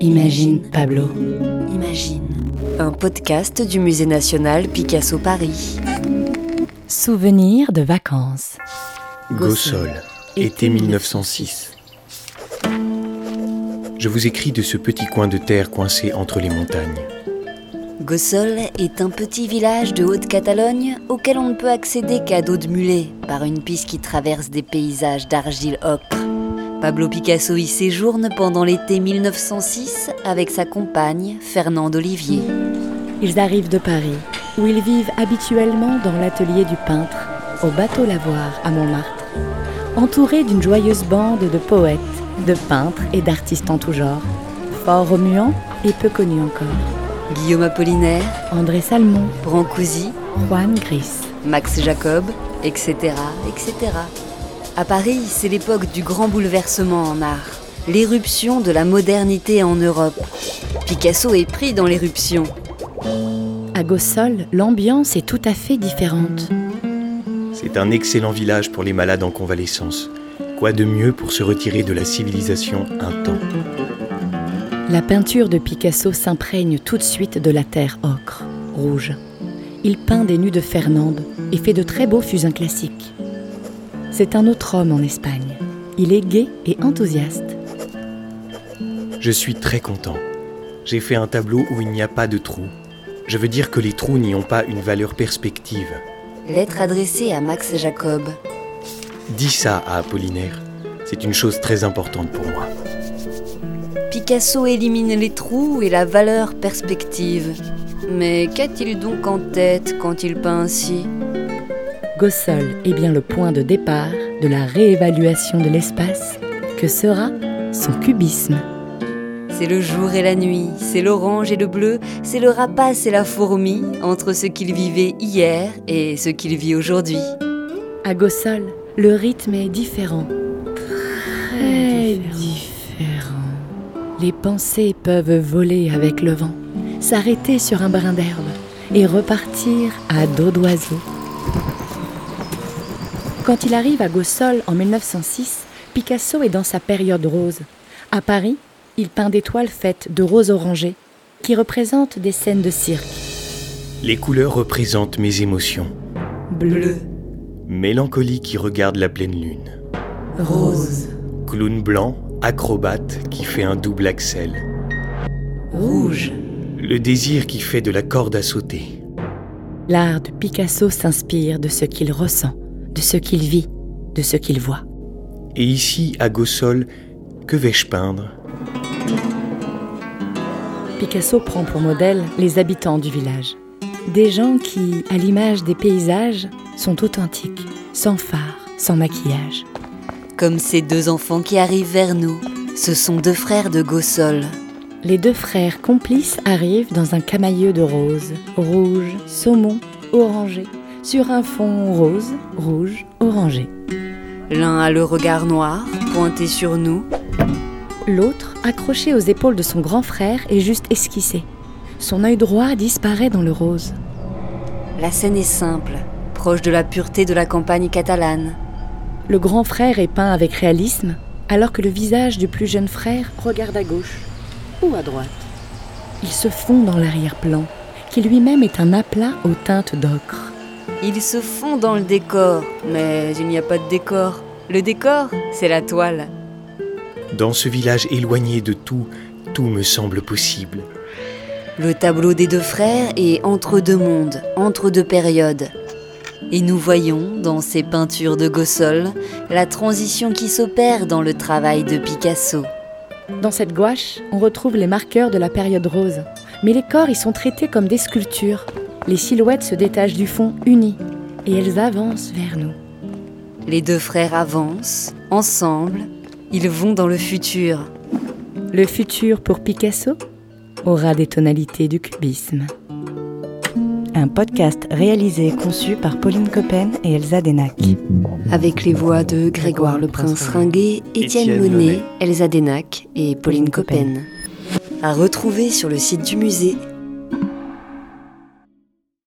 Imagine, Pablo. Imagine. Un podcast du Musée national Picasso Paris. Souvenirs de vacances. Gossol, été 1906. Je vous écris de ce petit coin de terre coincé entre les montagnes. Gossol est un petit village de Haute-Catalogne auquel on ne peut accéder qu'à dos de mulet par une piste qui traverse des paysages d'argile ocre. Pablo Picasso y séjourne pendant l'été 1906 avec sa compagne Fernande Olivier. Ils arrivent de Paris, où ils vivent habituellement dans l'atelier du peintre, au bateau Lavoir à Montmartre, entourés d'une joyeuse bande de poètes, de peintres et d'artistes en tout genre, fort remuants et peu connus encore. Guillaume Apollinaire, André Salmon, Brancusi, Juan Gris. Max Jacob, etc., etc. À Paris, c'est l'époque du grand bouleversement en art, l'éruption de la modernité en Europe. Picasso est pris dans l'éruption. À Gossol, l'ambiance est tout à fait différente. C'est un excellent village pour les malades en convalescence. Quoi de mieux pour se retirer de la civilisation un temps? La peinture de Picasso s'imprègne tout de suite de la terre ocre, rouge. Il peint des nus de Fernande et fait de très beaux fusains classiques. C'est un autre homme en Espagne. Il est gai et enthousiaste. Je suis très content. J'ai fait un tableau où il n'y a pas de trous. Je veux dire que les trous n'y ont pas une valeur perspective. Lettre adressée à Max Jacob. Dis ça à Apollinaire. C'est une chose très importante pour moi. Picasso élimine les trous et la valeur perspective. Mais qu'a-t-il donc en tête quand il peint ainsi? Gossol est bien le point de départ de la réévaluation de l'espace que sera son cubisme. C'est le jour et la nuit, c'est l'orange et le bleu, c'est le rapace et la fourmi entre ce qu'il vivait hier et ce qu'il vit aujourd'hui. À Gossol, le rythme est différent. Très différent. Les pensées peuvent voler avec le vent, s'arrêter sur un brin d'herbe et repartir à dos d'oiseau. Quand il arrive à Gossol en 1906, Picasso est dans sa période rose. À Paris, il peint des toiles faites de roses orangées qui représentent des scènes de cirque. Les couleurs représentent mes émotions. Bleu, Mélancolie qui regarde la pleine lune. rose, Clown blanc, acrobate qui fait un double axel. rouge, Le désir qui fait de la corde à sauter. L'art de Picasso s'inspire de ce qu'il ressent, de ce qu'il vit, de ce qu'il voit. Et ici, à Gossol, que vais-je peindre? Picasso prend pour modèle les habitants du village. Des gens qui, à l'image des paysages, sont authentiques, sans phare, sans maquillage. comme ces deux enfants qui arrivent vers nous. Ce sont deux frères de Gossol. Les deux frères complices arrivent dans un camailleux de roses, rouge, saumon, orangé, sur un fond rose, rouge, orangé. L'un a le regard noir, pointé sur nous, L'autre, accroché aux épaules de son grand frère, est juste esquissé. Son œil droit disparaît dans le rose. La scène est simple, proche de la pureté de la campagne catalane. Le grand frère est peint avec réalisme, alors que le visage du plus jeune frère regarde à gauche ou à droite. Il se fond dans l'arrière-plan, qui lui-même est un aplat aux teintes d'ocre. Ils se font dans le décor, mais il n'y a pas de décor. Le décor, c'est la toile. Dans ce village éloigné de tout, tout me semble possible. Le tableau des deux frères est entre deux mondes, entre deux périodes. Et nous voyons, dans ces peintures de Gossol, la transition qui s'opère dans le travail de Picasso. Dans cette gouache, on retrouve les marqueurs de la période rose. Mais les corps y sont traités comme des sculptures. Les silhouettes se détachent du fond uni et elles avancent vers nous. Les deux frères avancent, ensemble, ils vont dans le futur. Le futur pour Picasso aura des tonalités du cubisme. Un podcast réalisé et conçu par Pauline Coppen et Elsa Denac. Avec les voix de Grégoire le Prince Ringuet, Étienne Monet. Elsa Denac et Pauline Coppen. À retrouver sur le site du musée